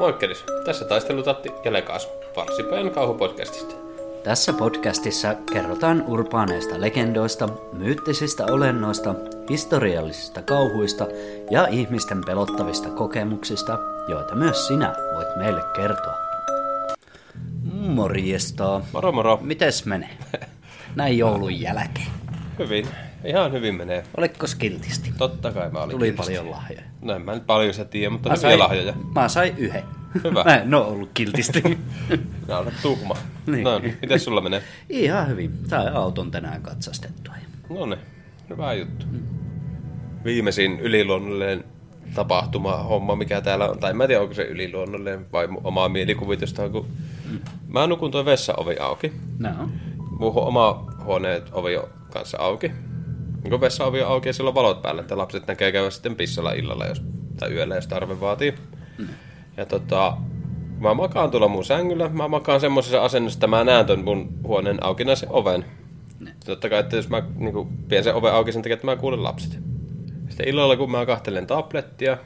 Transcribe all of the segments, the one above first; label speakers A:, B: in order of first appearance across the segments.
A: Moikkelis, tässä taistelutatti ja Lekas, Varsipäin kauhupodcastista.
B: Tässä podcastissa kerrotaan urbaaneista legendoista, myyttisistä olennoista, historiallisista kauhuista ja ihmisten pelottavista kokemuksista, joita myös sinä voit meille kertoa. Morjesta.
A: Moro moro.
B: Mites menee? Näin joulun jälkeen.
A: Hyvin, ihan hyvin menee.
B: Oliko kiltisti?
A: Totta kai mä olin
B: Tuli
A: kiltisti.
B: paljon lahjoja.
A: No en mä nyt paljon sitä tiedä, mutta
B: Mä sain,
A: lahjoja.
B: mä sain yhden.
A: Hyvä.
B: Mä en oo ollut kiltisti.
A: Mä olen tuhma.
B: Niin.
A: No niin, miten sulla menee?
B: Ihan hyvin. Sain auton tänään katsastettua.
A: No niin, hyvä juttu. Viimeisin yliluonnollinen tapahtuma, homma, mikä täällä on, tai en mä tiedä, onko se yliluonnollinen vai omaa mielikuvitusta, kun mä nukun tuo vessaovi auki.
B: No.
A: Mun hu- oma huoneen ovi on kanssa auki. Niin kun vessaovi on auki ja sillä on valot päällä, että lapset näkee käydä sitten pissalla illalla jos, tai yöllä, jos tarve vaatii. Ja tota, mä makaan tuolla mun sängyllä, mä makaan semmoisessa asennossa, että mä näen ton mun huoneen aukinaisen oven. Totta kai, että jos mä niin pidän sen oven auki sen takia, että mä kuulen lapset. Sitten illalla, kun mä kahtelen tablettia,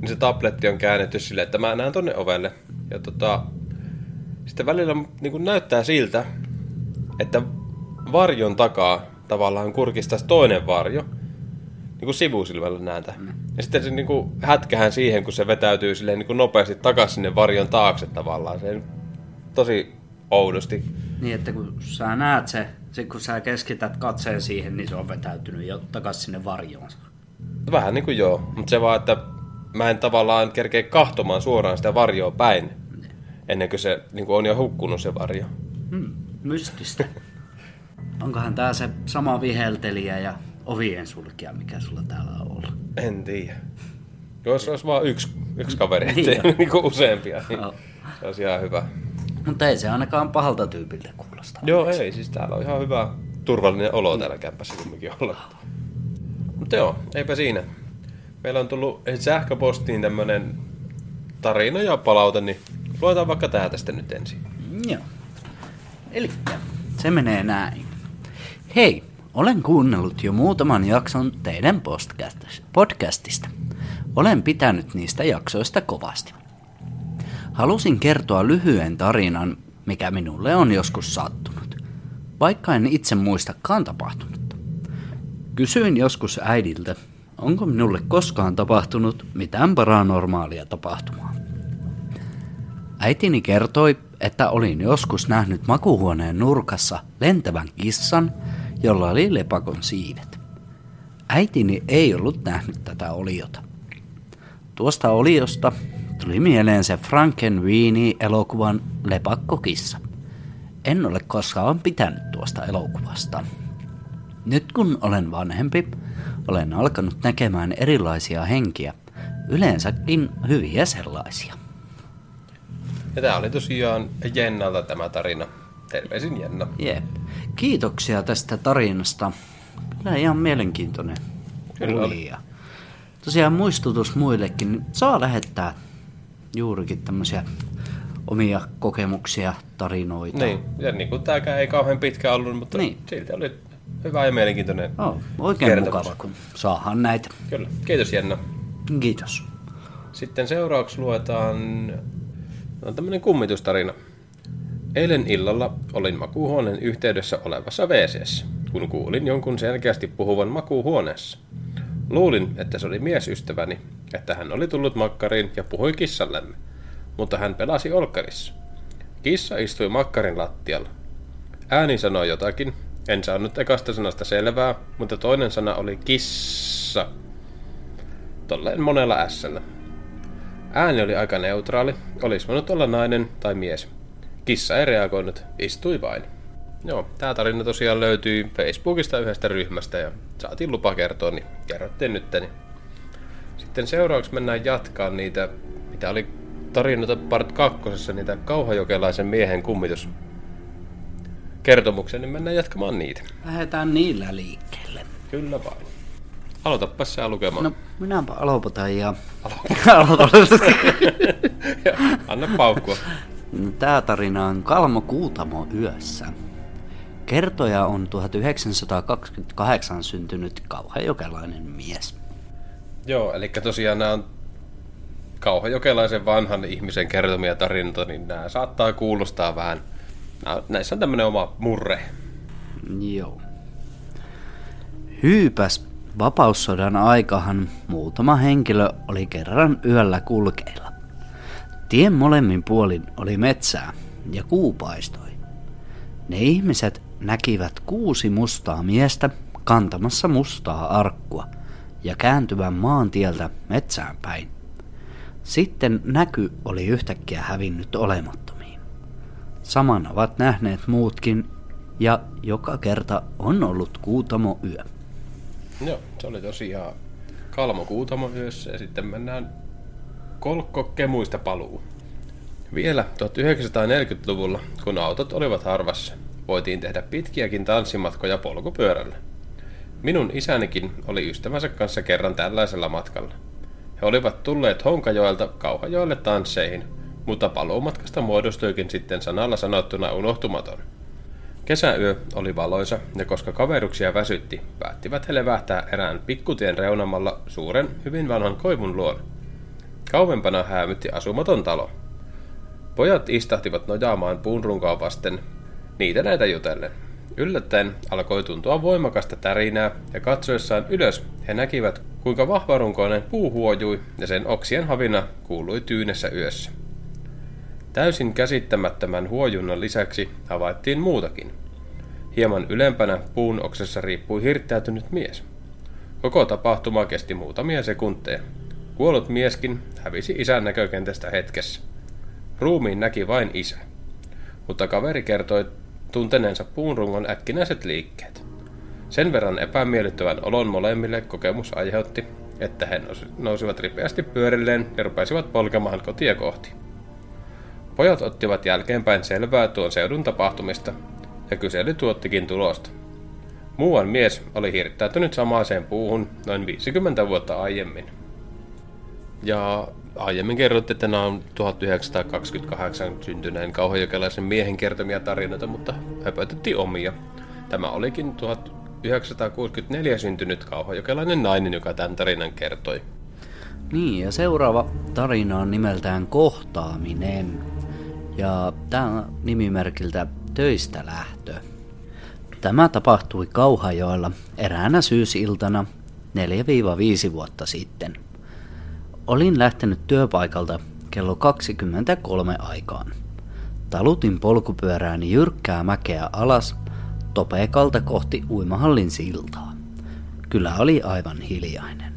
A: niin se tabletti on käännetty silleen, että mä näen tonne ovelle. Ja tota, sitten välillä niin kuin näyttää siltä, että varjon takaa tavallaan kurkistaisi toinen varjo, niin kuin sivusilmällä näen tämän. Ja sitten se niin kuin hätkähän siihen, kun se vetäytyy silleen niin kuin nopeasti takaisin sinne varjon taakse tavallaan. Se tosi oudosti.
B: Niin, että kun sä näet se, se kun sä keskität katseen siihen, niin se on vetäytynyt jo takas sinne varjoonsa.
A: Vähän niin kuin joo, mutta se vaan, että mä en tavallaan kerkeä kahtomaan suoraan sitä varjoa päin, ennen kuin se niin kuin on jo hukkunut se varjo.
B: Hmm, mystistä. Onkohan tää se sama viheltelijä ja ovien sulkija, mikä sulla täällä on ollut?
A: En tiedä. Jos olisi vaan yksi, yksi kaveri,
B: Niin
A: ettei
B: jo.
A: niin kuin useampia, niin
B: Joo.
A: se olisi ihan hyvä.
B: Mutta ei se ainakaan pahalta tyypiltä kuulosta.
A: Joo, ei, siis täällä on ihan hyvä turvallinen olo täällä kämpässä kumminkin olla. Mutta joo, eipä siinä. Meillä on tullut sähköpostiin tämmönen tarina ja palaute, niin luetaan vaikka tää tästä nyt ensin.
B: Joo. Eli se menee näin. Hei, olen kuunnellut jo muutaman jakson teidän podcastista. Olen pitänyt niistä jaksoista kovasti. Halusin kertoa lyhyen tarinan, mikä minulle on joskus sattunut, vaikka en itse muistakaan tapahtunutta. Kysyin joskus äidiltä, onko minulle koskaan tapahtunut mitään paranormaalia tapahtumaa. Äitini kertoi, että olin joskus nähnyt makuhuoneen nurkassa lentävän kissan, jolla oli lepakon siivet. Äitini ei ollut nähnyt tätä oliota. Tuosta oliosta tuli mieleen se Frankenweenie-elokuvan Lepakkokissa. En ole koskaan pitänyt tuosta elokuvasta. Nyt kun olen vanhempi, olen alkanut näkemään erilaisia henkiä, yleensäkin hyviä sellaisia.
A: Ja tää oli tosiaan Jennalta tämä tarina. Terveisin Jenna.
B: Jep. Kiitoksia tästä tarinasta. Kyllä ihan mielenkiintoinen
A: Kyllä oli.
B: tosiaan muistutus muillekin, niin saa lähettää juurikin tämmöisiä omia kokemuksia, tarinoita.
A: Niin, ja niin kuin tääkään ei kauhean pitkä ollut, mutta
B: Niin.
A: silti oli hyvä ja mielenkiintoinen.
B: Oh, oikein
A: Kertomus.
B: mukava, kun saahan näitä.
A: Kyllä. Kiitos Jenna.
B: Kiitos.
A: Sitten seuraavaksi luetaan on tämmöinen kummitustarina. Eilen illalla olin makuuhuoneen yhteydessä olevassa wc kun kuulin jonkun selkeästi puhuvan makuuhuoneessa. Luulin, että se oli miesystäväni, että hän oli tullut makkariin ja puhui kissallemme, mutta hän pelasi olkkarissa. Kissa istui makkarin lattialla. Ääni sanoi jotakin, en saanut ekasta sanasta selvää, mutta toinen sana oli kissa. Tolleen monella ässällä. Ääni oli aika neutraali, olisi voinut olla nainen tai mies. Kissa ei reagoinut, istui vain. Joo, tämä tarina tosiaan löytyy Facebookista yhdestä ryhmästä ja saatiin lupa kertoa, niin kerrottiin nytteni. Sitten seuraavaksi mennään jatkaa niitä, mitä oli tarinoita part kakkosessa, niitä kauhajokelaisen miehen kummitus kertomuksia, niin mennään jatkamaan niitä.
B: Lähdetään niillä liikkeelle.
A: Kyllä vain. Aloitapa sä lukemaan.
B: No, minäpä aloitan ja... Aloitan.
A: Anna paukkua.
B: Tämä tarina on Kalmo Kuutamo yössä. Kertoja on 1928 syntynyt kauhajokelainen mies.
A: Joo, eli tosiaan nämä on kauhajokelaisen vanhan ihmisen kertomia tarinoita, niin nämä saattaa kuulostaa vähän... Näissä on tämmöinen oma murre.
B: Joo. Hyypäs vapaussodan aikahan muutama henkilö oli kerran yöllä kulkeilla. Tien molemmin puolin oli metsää ja kuu paistoi. Ne ihmiset näkivät kuusi mustaa miestä kantamassa mustaa arkkua ja kääntyvän maantieltä metsään päin. Sitten näky oli yhtäkkiä hävinnyt olemattomiin. Saman ovat nähneet muutkin ja joka kerta on ollut kuutamo yö.
A: Joo, se oli tosiaan Kalmo Kuutamo yössä ja sitten mennään Kolkko Kemuista paluu. Vielä 1940-luvulla, kun autot olivat harvassa, voitiin tehdä pitkiäkin tanssimatkoja polkupyörällä. Minun isänikin oli ystävänsä kanssa kerran tällaisella matkalla. He olivat tulleet Honkajoelta Kauhajoelle tansseihin, mutta paluumatkasta muodostuikin sitten sanalla sanottuna unohtumaton. Kesäyö oli valoisa, ja koska kaveruksia väsytti, päättivät he levähtää erään pikkutien reunamalla suuren, hyvin vanhan koivun luon. Kauempana häämytti asumaton talo. Pojat istahtivat nojaamaan puunrunkoa vasten, niitä näitä jutellen. Yllättäen alkoi tuntua voimakasta tärinää, ja katsoessaan ylös he näkivät, kuinka vahvarunkoinen puu huojui ja sen oksien havina kuului tyynessä yössä. Täysin käsittämättömän huojunnan lisäksi havaittiin muutakin. Hieman ylempänä puun oksessa riippui hirttäytynyt mies. Koko tapahtuma kesti muutamia sekunteja. Kuollut mieskin hävisi isän näkökentästä hetkessä. Ruumiin näki vain isä. Mutta kaveri kertoi tunteneensa puunrungon äkkinäiset liikkeet. Sen verran epämiellyttävän olon molemmille kokemus aiheutti, että he nousivat ripeästi pyörilleen ja rupesivat polkemaan kotia kohti. Pojat ottivat jälkeenpäin selvää tuon seudun tapahtumista, ja kysely tuottikin tulosta. Muuan mies oli hirttäytynyt samaiseen puuhun noin 50 vuotta aiemmin. Ja aiemmin kerroit, että nämä on 1928 syntyneen kauhajokelaisen miehen kertomia tarinoita, mutta höpötettiin omia. Tämä olikin 1964 syntynyt kauhajokelainen nainen, joka tämän tarinan kertoi.
B: Niin, ja seuraava tarina on nimeltään Kohtaaminen. Ja tämä on nimimerkiltä Töistä lähtö. Tämä tapahtui Kauhajoella eräänä syysiltana 4-5 vuotta sitten. Olin lähtenyt työpaikalta kello 23 aikaan. Talutin polkupyörääni jyrkkää mäkeä alas topeekalta kohti uimahallin siltaa. Kyllä oli aivan hiljainen.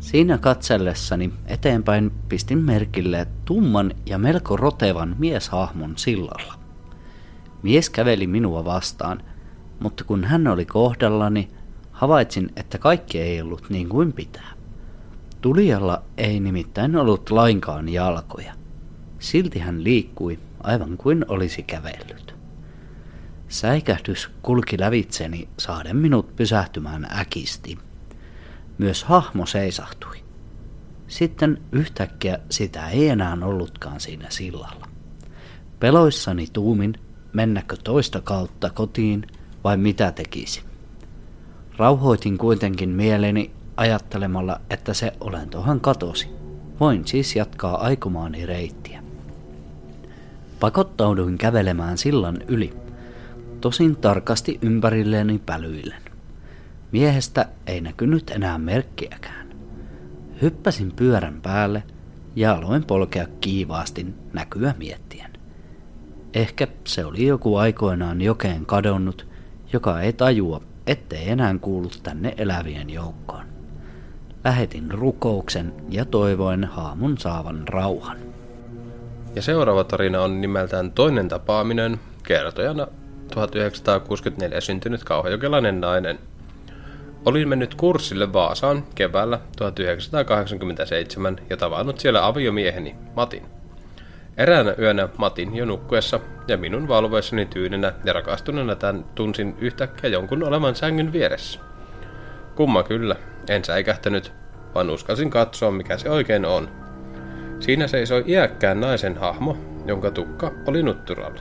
B: Siinä katsellessani eteenpäin pistin merkille tumman ja melko rotevan mieshahmon sillalla. Mies käveli minua vastaan, mutta kun hän oli kohdallani, havaitsin, että kaikki ei ollut niin kuin pitää. Tulijalla ei nimittäin ollut lainkaan jalkoja. Silti hän liikkui aivan kuin olisi kävellyt. Säikähdys kulki lävitseni saaden minut pysähtymään äkisti. Myös hahmo seisahtui. Sitten yhtäkkiä sitä ei enää ollutkaan siinä sillalla. Peloissani tuumin, mennäkö toista kautta kotiin vai mitä tekisi. Rauhoitin kuitenkin mieleni ajattelemalla, että se olentohan katosi. Voin siis jatkaa aikomaani reittiä. Pakottauduin kävelemään sillan yli, tosin tarkasti ympärilleeni pälyillen. Miehestä ei näkynyt enää merkkiäkään. Hyppäsin pyörän päälle ja aloin polkea kiivaasti näkyä miettien. Ehkä se oli joku aikoinaan jokeen kadonnut, joka ei tajua, ettei enää kuulu tänne elävien joukkoon. Lähetin rukouksen ja toivoin haamun saavan rauhan.
A: Ja seuraava tarina on nimeltään Toinen tapaaminen, kertojana 1964 syntynyt kauhajokelainen nainen. Olin mennyt kurssille Vaasaan keväällä 1987 ja tavannut siellä aviomieheni, Matin. Eräänä yönä Matin jo nukkuessa ja minun valvoessani tyynenä ja rakastuneena tämän tunsin yhtäkkiä jonkun olevan sängyn vieressä. Kumma kyllä, en säikähtänyt, vaan uskalsin katsoa mikä se oikein on. Siinä seisoi iäkkään naisen hahmo, jonka tukka oli nutturalla.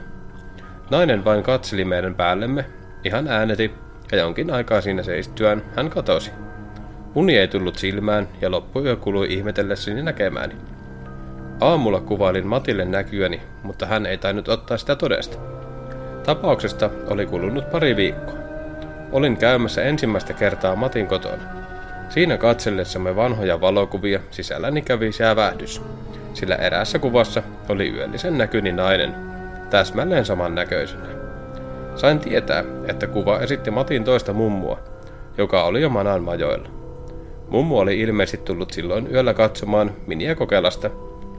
A: Nainen vain katseli meidän päällemme, ihan ääneti, ja jonkin aikaa siinä seistyään hän katosi. Uni ei tullut silmään ja loppuyö kului ihmetellessäni näkemääni. Aamulla kuvailin Matille näkyäni, mutta hän ei tainnut ottaa sitä todesta. Tapauksesta oli kulunut pari viikkoa. Olin käymässä ensimmäistä kertaa Matin kotona. Siinä katsellessamme vanhoja valokuvia sisälläni kävi säävähdys, sillä eräässä kuvassa oli yöllisen näkyni nainen, täsmälleen saman näköisenä. Sain tietää, että kuva esitti Matin toista mummua, joka oli jo Manan majoilla. Mummu oli ilmeisesti tullut silloin yöllä katsomaan Miniä kokeilasta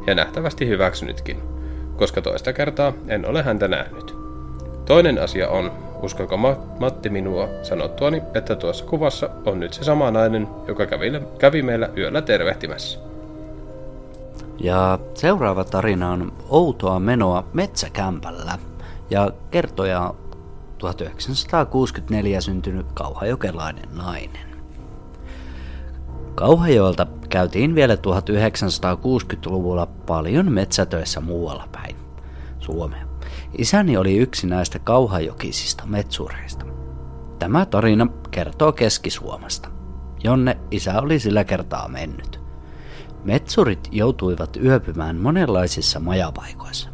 A: ja nähtävästi hyväksynytkin, koska toista kertaa en ole häntä nähnyt. Toinen asia on, uskoiko Matti minua sanottuani, että tuossa kuvassa on nyt se sama nainen, joka kävi, kävi meillä yöllä tervehtimässä.
B: Ja seuraava tarina on outoa menoa metsäkämpällä ja kertoja 1964 syntynyt kauhajokelainen nainen. Kauhajoelta käytiin vielä 1960-luvulla paljon metsätöissä muualla päin Suomea. Isäni oli yksi näistä kauhajokisista metsureista. Tämä tarina kertoo Keski-Suomesta, jonne isä oli sillä kertaa mennyt. Metsurit joutuivat yöpymään monenlaisissa majapaikoissa,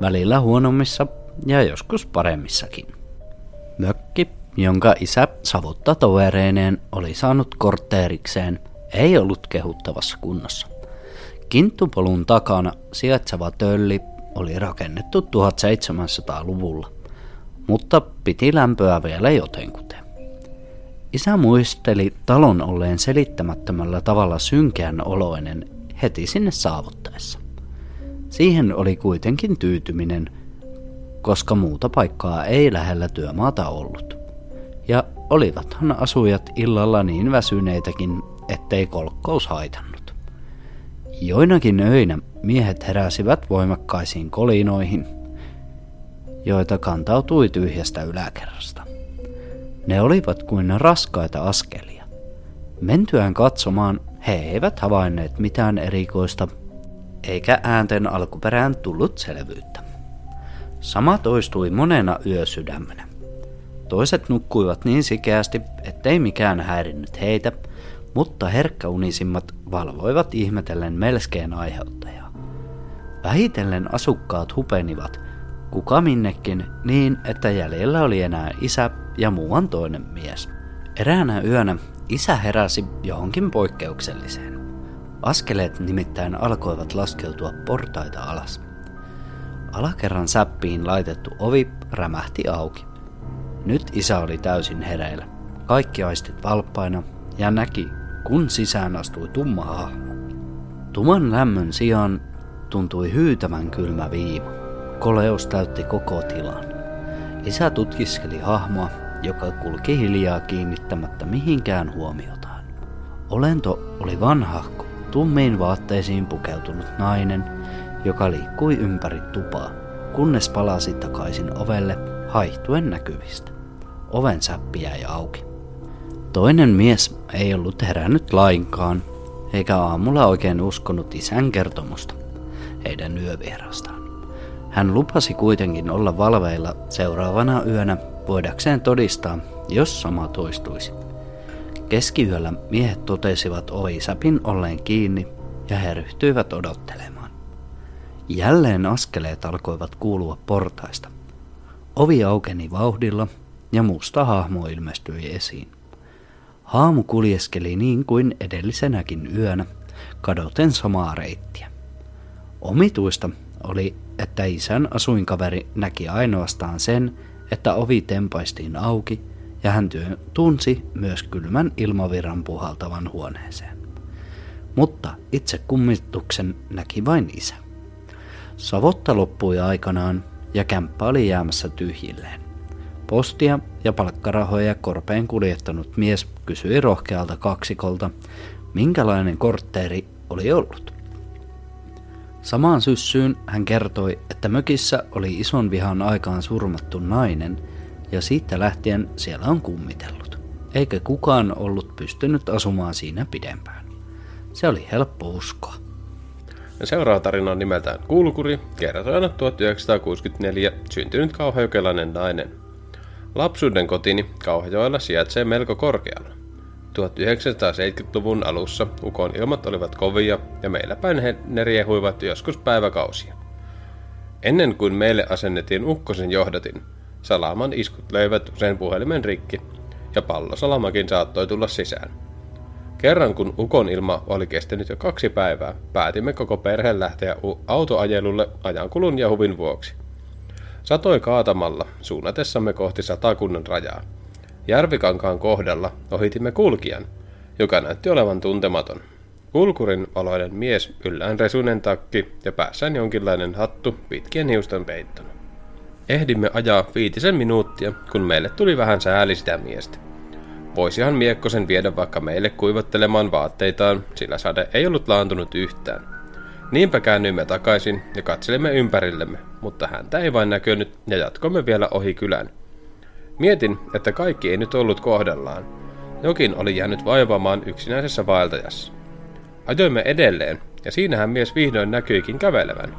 B: välillä huonommissa ja joskus paremmissakin. Mökki, jonka isä savutta tovereineen oli saanut kortteerikseen, ei ollut kehuttavassa kunnossa. Kinttupolun takana sijaitseva tölli oli rakennettu 1700-luvulla, mutta piti lämpöä vielä jotenkuten. Isä muisteli talon olleen selittämättömällä tavalla synkeän oloinen heti sinne saavuttaessa. Siihen oli kuitenkin tyytyminen, koska muuta paikkaa ei lähellä työmaata ollut. Ja olivathan asujat illalla niin väsyneitäkin, ettei kolkkous haitannut. Joinakin öinä miehet heräsivät voimakkaisiin kolinoihin, joita kantautui tyhjästä yläkerrasta. Ne olivat kuin raskaita askelia. Mentyään katsomaan he eivät havainneet mitään erikoista, eikä äänten alkuperään tullut selvyyttä. Sama toistui monena yösydämenä. Toiset nukkuivat niin sikeästi, ettei mikään häirinnyt heitä, mutta herkkäunisimmat valvoivat ihmetellen melskeen aiheuttajaa. Vähitellen asukkaat hupenivat, kuka minnekin, niin että jäljellä oli enää isä ja muuan toinen mies. Eräänä yönä isä heräsi johonkin poikkeukselliseen. Askeleet nimittäin alkoivat laskeutua portaita alas. Alakerran säppiin laitettu ovi rämähti auki. Nyt isä oli täysin hereillä. Kaikki aistit valppaina ja näki, kun sisään astui tumma hahmo. Tuman lämmön sijaan tuntui hyytävän kylmä viima. Koleus täytti koko tilan. Isä tutkiskeli hahmoa, joka kulki hiljaa kiinnittämättä mihinkään huomiotaan. Olento oli vanhahko, tummiin vaatteisiin pukeutunut nainen, joka liikkui ympäri tupaa, kunnes palasi takaisin ovelle haihtuen näkyvistä. Oven säppi jäi auki. Toinen mies ei ollut herännyt lainkaan, eikä aamulla oikein uskonut isän kertomusta heidän yövierastaan. Hän lupasi kuitenkin olla valveilla seuraavana yönä voidakseen todistaa, jos sama toistuisi. Keskiyöllä miehet totesivat ovisäpin olleen kiinni ja he ryhtyivät odottelemaan. Jälleen askeleet alkoivat kuulua portaista. Ovi aukeni vauhdilla ja musta hahmo ilmestyi esiin. Haamu kuljeskeli niin kuin edellisenäkin yönä, kadoten samaa reittiä. Omituista oli, että isän asuinkaveri näki ainoastaan sen, että ovi tempaistiin auki ja hän tunsi myös kylmän ilmavirran puhaltavan huoneeseen. Mutta itse kummituksen näki vain isä. Savotta loppui aikanaan ja kämppä oli jäämässä tyhjilleen. Postia ja palkkarahoja korpeen kuljettanut mies kysyi rohkealta kaksikolta, minkälainen kortteeri oli ollut. Samaan syssyyn hän kertoi, että mökissä oli ison vihan aikaan surmattu nainen ja siitä lähtien siellä on kummitellut. Eikä kukaan ollut pystynyt asumaan siinä pidempään. Se oli helppo uskoa.
A: Seuraava tarina on nimeltään Kulkuri, kertojana 1964 syntynyt kauhajokelainen nainen. Lapsuuden kotini Kauhajoella sijaitsee melko korkealla. 1970-luvun alussa ukon ilmat olivat kovia ja meillä päin ne riehuivat joskus päiväkausia. Ennen kuin meille asennettiin ukkosen johdatin, salaman iskut löivät usein puhelimen rikki ja pallosalamakin saattoi tulla sisään. Kerran kun ukon ilma oli kestänyt jo kaksi päivää, päätimme koko perheen lähteä autoajelulle ajankulun ja huvin vuoksi. Satoi kaatamalla suunnatessamme kohti satakunnan rajaa. Järvikankaan kohdalla ohitimme kulkijan, joka näytti olevan tuntematon. Kulkurin oloinen mies, yllään resunen takki ja päässään jonkinlainen hattu pitkien hiusten peittona. Ehdimme ajaa viitisen minuuttia, kun meille tuli vähän sääli sitä miestä. Voisihan Miekkosen viedä vaikka meille kuivattelemaan vaatteitaan, sillä sade ei ollut laantunut yhtään. Niinpä käännyimme takaisin ja katselimme ympärillemme, mutta häntä ei vain näkynyt ja jatkoimme vielä ohi kylän. Mietin, että kaikki ei nyt ollut kohdallaan. Jokin oli jäänyt vaivaamaan yksinäisessä vaeltajassa. Ajoimme edelleen, ja siinähän mies vihdoin näkyikin kävelevän.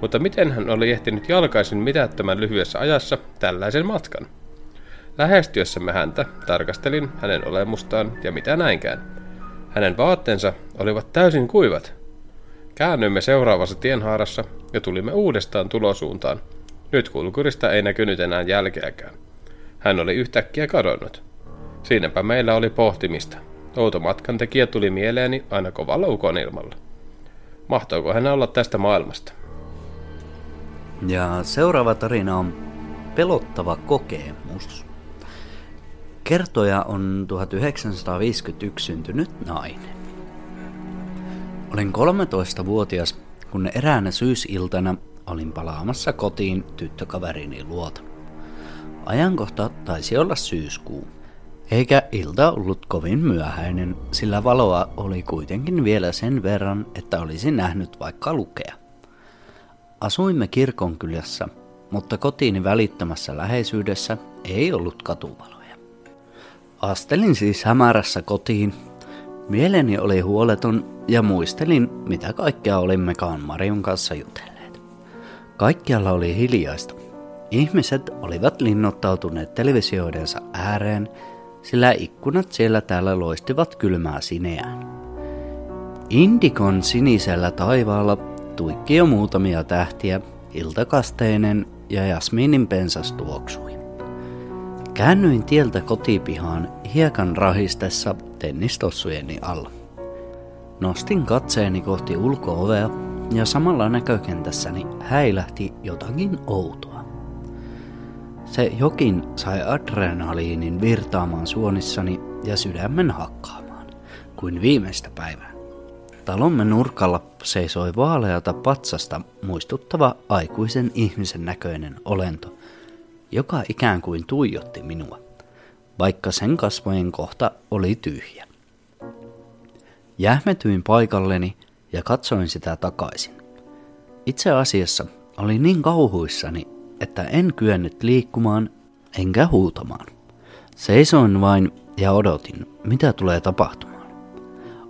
A: Mutta miten hän oli ehtinyt jalkaisin mitättömän lyhyessä ajassa tällaisen matkan? Lähestyessämme häntä tarkastelin hänen olemustaan ja mitä näinkään. Hänen vaatteensa olivat täysin kuivat. Käännyimme seuraavassa tienhaarassa ja tulimme uudestaan tulosuuntaan. Nyt kulkurista ei näkynyt enää jälkeäkään. Hän oli yhtäkkiä kadonnut. Siinäpä meillä oli pohtimista. Outo matkan tekijä tuli mieleeni aina kovalla ukonilmalla. Mahtoiko hän olla tästä maailmasta?
B: Ja seuraava tarina on pelottava kokemus. Kertoja on 1951 syntynyt nainen. Olin 13-vuotias, kun eräänä syysiltana olin palaamassa kotiin tyttökaverini luota. Ajankohta taisi olla syyskuu. Eikä ilta ollut kovin myöhäinen, sillä valoa oli kuitenkin vielä sen verran, että olisi nähnyt vaikka lukea. Asuimme kirkonkylässä, mutta kotiini välittömässä läheisyydessä ei ollut katuvaloja. Astelin siis hämärässä kotiin. Mieleni oli huoleton ja muistelin, mitä kaikkea olimmekaan Marion kanssa jutelleet. Kaikkialla oli hiljaista. Ihmiset olivat linnoittautuneet televisioidensa ääreen, sillä ikkunat siellä täällä loistivat kylmää sineään. Indikon sinisellä taivaalla tuikki jo muutamia tähtiä, iltakasteinen ja jasmiinin pensas tuoksui. Käännyin tieltä kotipihaan hiekan rahistessa tennistossujeni alla. Nostin katseeni kohti ulkoovea ja samalla näkökentässäni häilähti jotakin outoa. Se jokin sai adrenaliinin virtaamaan suonissani ja sydämen hakkaamaan, kuin viimeistä päivää. Talomme nurkalla seisoi vaaleata patsasta muistuttava aikuisen ihmisen näköinen olento, joka ikään kuin tuijotti minua, vaikka sen kasvojen kohta oli tyhjä. Jähmetyin paikalleni ja katsoin sitä takaisin. Itse asiassa olin niin kauhuissani, että en kyennyt liikkumaan enkä huutamaan. Seisoin vain ja odotin, mitä tulee tapahtumaan.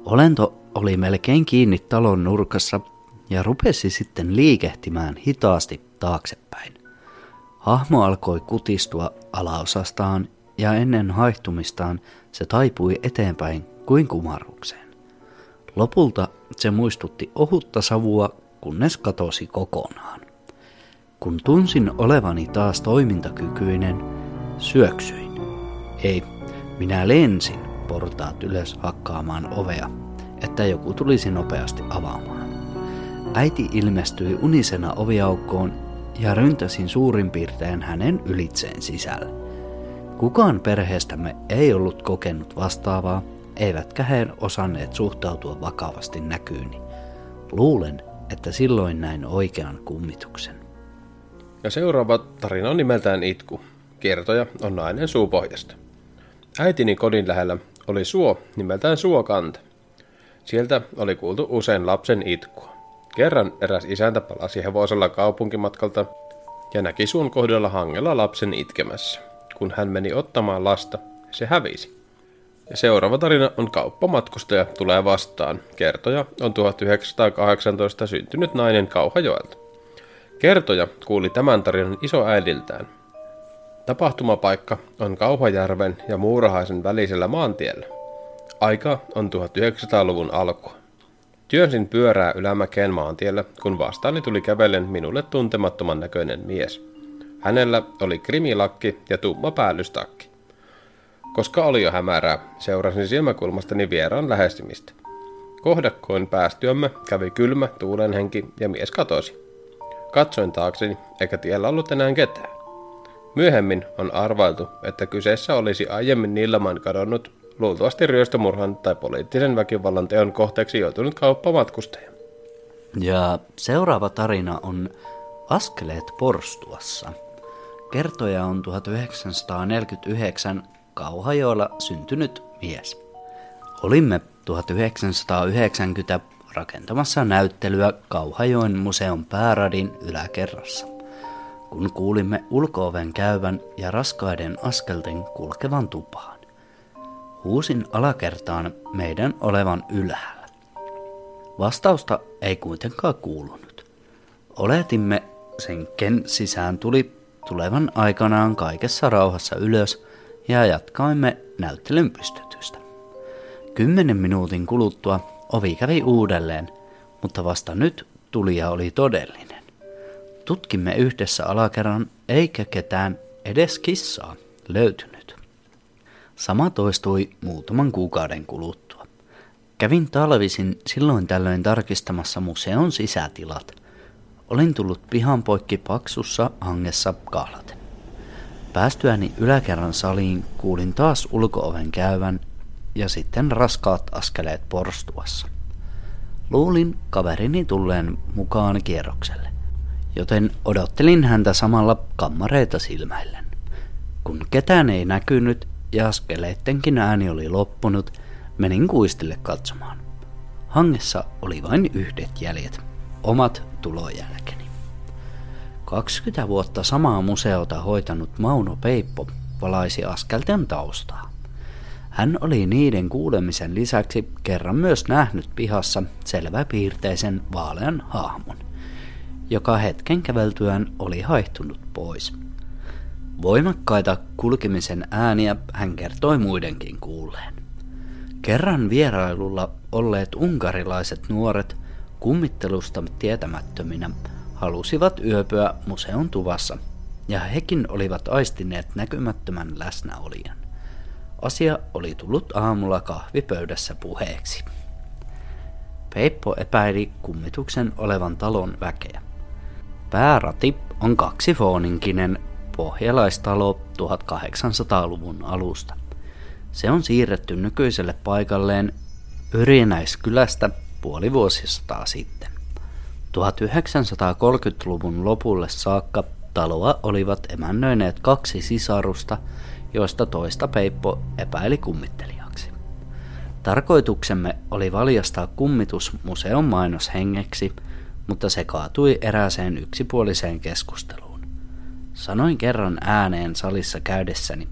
B: Olento oli melkein kiinni talon nurkassa ja rupesi sitten liikehtimään hitaasti taaksepäin. Hahmo alkoi kutistua alaosastaan ja ennen haihtumistaan se taipui eteenpäin kuin kumarrukseen. Lopulta se muistutti ohutta savua, kunnes katosi kokonaan. Kun tunsin olevani taas toimintakykyinen, syöksyin. Ei, minä lensin portaat ylös hakkaamaan ovea että joku tulisi nopeasti avaamaan. Äiti ilmestyi unisena oviaukkoon ja ryntäsin suurin piirtein hänen ylitseen sisälle. Kukaan perheestämme ei ollut kokenut vastaavaa, eivätkä he osanneet suhtautua vakavasti näkyyni. Luulen, että silloin näin oikean kummituksen.
A: Ja seuraava tarina on nimeltään Itku. Kertoja on nainen suupohjasta. Äitini kodin lähellä oli suo nimeltään Suokanta. Sieltä oli kuultu usein lapsen itkua. Kerran eräs isäntä palasi hevosella kaupunkimatkalta ja näki suun kohdalla hangella lapsen itkemässä. Kun hän meni ottamaan lasta, se hävisi. Ja seuraava tarina on kauppamatkustaja tulee vastaan. Kertoja on 1918 syntynyt nainen Kauhajoelta. Kertoja kuuli tämän tarinan isoäidiltään. Tapahtumapaikka on Kauhajärven ja Muurahaisen välisellä maantiellä. Aika on 1900-luvun alku. Työnsin pyörää ylämäkeen maantiellä, kun vastaani tuli kävellen minulle tuntemattoman näköinen mies. Hänellä oli krimilakki ja tumma päällystakki. Koska oli jo hämärää, seurasin silmäkulmastani vieraan lähestymistä. Kohdakkoin päästyömme kävi kylmä tuulenhenki ja mies katosi. Katsoin taakseni, eikä tiellä ollut enää ketään. Myöhemmin on arvailtu, että kyseessä olisi aiemmin Nillaman kadonnut luultavasti ryöstömurhan tai poliittisen väkivallan teon kohteeksi joutunut kauppamatkustaja.
B: Ja seuraava tarina on Askeleet porstuassa. Kertoja on 1949 Kauhajoella syntynyt mies. Olimme 1990 rakentamassa näyttelyä Kauhajoen museon pääradin yläkerrassa, kun kuulimme ulkooven käyvän ja raskaiden askelten kulkevan tupaan. Huusin alakertaan meidän olevan ylhäällä. Vastausta ei kuitenkaan kuulunut. Oletimme sen ken sisään tuli tulevan aikanaan kaikessa rauhassa ylös ja jatkaimme näyttelyn pystytystä. Kymmenen minuutin kuluttua ovi kävi uudelleen, mutta vasta nyt tulija oli todellinen. Tutkimme yhdessä alakerran eikä ketään edes kissaa löytynyt. Sama toistui muutaman kuukauden kuluttua. Kävin talvisin silloin tällöin tarkistamassa museon sisätilat. Olin tullut pihan poikki paksussa hangessa kahlaten. Päästyäni yläkerran saliin kuulin taas ulkooven käyvän ja sitten raskaat askeleet porstuassa. Luulin kaverini tulleen mukaan kierrokselle, joten odottelin häntä samalla kammareita silmäillen. Kun ketään ei näkynyt ja askeleittenkin ääni oli loppunut, menin kuistille katsomaan. Hangessa oli vain yhdet jäljet, omat tulojälkeni. 20 vuotta samaa museota hoitanut Mauno Peippo valaisi askelten taustaa. Hän oli niiden kuulemisen lisäksi kerran myös nähnyt pihassa selväpiirteisen vaalean hahmon, joka hetken käveltyään oli haihtunut pois. Voimakkaita kulkemisen ääniä hän kertoi muidenkin kuulleen. Kerran vierailulla olleet unkarilaiset nuoret kummittelusta tietämättöminä halusivat yöpyä museon tuvassa, ja hekin olivat aistineet näkymättömän läsnäolijan. Asia oli tullut aamulla kahvipöydässä puheeksi. Peippo epäili kummituksen olevan talon väkeä. Päärati on kaksifoninkinen pohjalaistalo 1800-luvun alusta. Se on siirretty nykyiselle paikalleen Yrjänäiskylästä puoli vuosisataa sitten. 1930-luvun lopulle saakka taloa olivat emännöineet kaksi sisarusta – joista toista Peippo epäili kummittelijaksi. Tarkoituksemme oli valjastaa kummitus museon mainoshengeksi, mutta se kaatui erääseen yksipuoliseen keskusteluun. Sanoin kerran ääneen salissa käydessäni,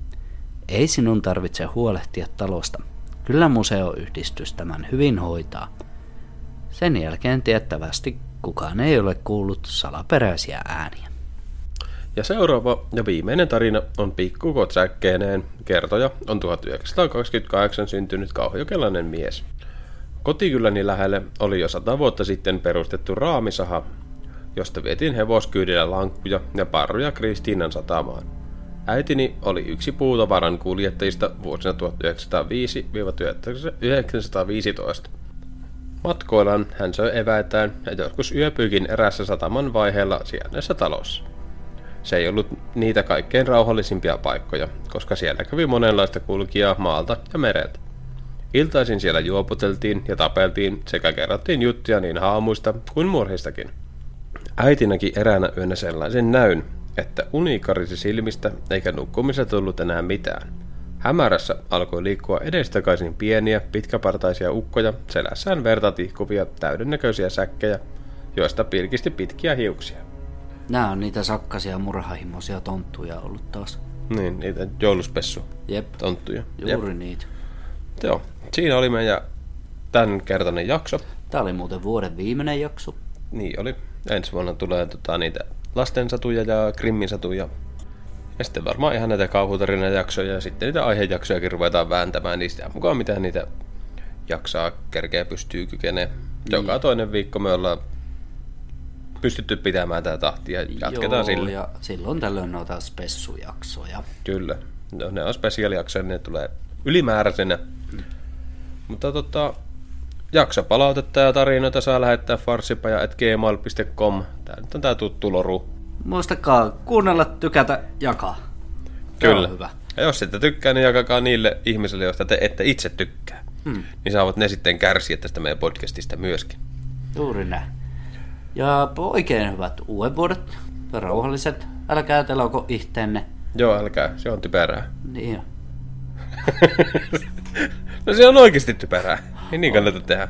B: ei sinun tarvitse huolehtia talosta, kyllä museoyhdistys tämän hyvin hoitaa. Sen jälkeen tiettävästi kukaan ei ole kuullut salaperäisiä ääniä.
A: Ja seuraava ja viimeinen tarina on Pikku Kotsäkkeeneen. Kertoja on 1928 syntynyt kauhjokelainen mies. Kotikylläni lähelle oli jo sata vuotta sitten perustettu raamisaha, josta vietiin hevoskyydillä lankkuja ja parruja Kristiinan satamaan. Äitini oli yksi puutavaran kuljettajista vuosina 1905-1915. Matkoillaan hän söi eväitään ja joskus yöpyikin erässä sataman vaiheella sijainneessa talossa. Se ei ollut niitä kaikkein rauhallisimpia paikkoja, koska siellä kävi monenlaista kulkijaa maalta ja mereltä. Iltaisin siellä juopoteltiin ja tapeltiin sekä kerrottiin juttuja niin haamuista kuin murhistakin. Äiti näki eräänä yönä sellaisen näyn, että uni karisi silmistä eikä nukkumissa tullut enää mitään. Hämärässä alkoi liikkua edestakaisin pieniä, pitkäpartaisia ukkoja, selässään verta tihkuvia, täydennäköisiä säkkejä, joista pilkisti pitkiä hiuksia.
B: Nämä on niitä sakkasia murhahimoisia tonttuja ollut taas.
A: Niin, niitä jouluspessu
B: Jep,
A: tonttuja.
B: juuri
A: Jep.
B: niitä.
A: Joo, siinä oli meidän tämän kertainen jakso.
B: Tämä oli muuten vuoden viimeinen jakso.
A: Niin oli. Ensi vuonna tulee tota, niitä lastensatuja ja krimmisatuja. Ja sitten varmaan ihan näitä kauhutarinajaksoja ja sitten niitä aihejaksojakin ruvetaan vääntämään niistä mukaan, mitä niitä jaksaa, kerkeä, pystyy, kykenee. Joka toinen viikko me ollaan pystytty pitämään tätä tahtia ja jatketaan
B: Joo,
A: sillä.
B: ja silloin tällöin noita spessujaksoja.
A: Kyllä. No, ne on spesiaalijaksoja, ne tulee ylimääräisenä. Mutta tota, jaksopalautetta ja tarinoita saa lähettää farsipaja.gmail.com. Tää nyt on tää tuttu loru.
B: Muistakaa kuunnella, tykätä, jakaa.
A: Kyllä.
B: on hyvä.
A: Ja jos ette tykkää, niin jakakaa niille ihmisille, joista te ette itse tykkää.
B: Hmm.
A: Niin saavat ne sitten kärsiä tästä meidän podcastista myöskin.
B: Juuri näin. Ja oikein hyvät uuden vuodet. Rauhalliset. Älkää teloko ihteenne.
A: Joo, älkää, se on typerää.
B: Niin on.
A: no se on oikeasti typerää. Ei niin kannata tehdä.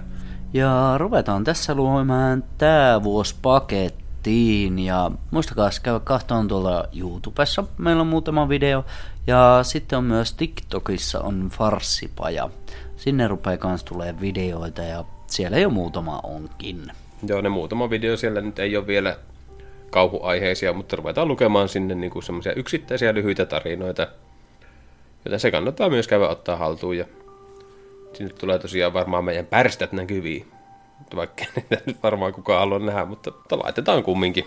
B: Ja ruvetaan tässä luomaan tää vuosi pakettiin. Ja muistakaa käydä kahtoon tuolla YouTubessa. Meillä on muutama video. Ja sitten on myös TikTokissa on farssipaja. Sinne rupeaa kans tulee videoita ja siellä jo muutama onkin.
A: Joo, ne muutama video siellä nyt ei ole vielä kauhuaiheisia, mutta ruvetaan lukemaan sinne niinku semmoisia yksittäisiä lyhyitä tarinoita, joita se kannattaa myös käydä ottaa haltuun. Ja sinne tulee tosiaan varmaan meidän pärstät näkyviin. Vaikka niitä nyt varmaan kukaan halua nähdä, mutta, mutta laitetaan kumminkin.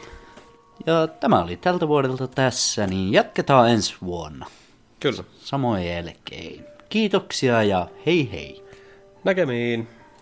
B: Ja tämä oli tältä vuodelta tässä, niin jatketaan ensi vuonna.
A: Kyllä.
B: Samoin jälkeen. Kiitoksia ja hei hei.
A: Näkemiin.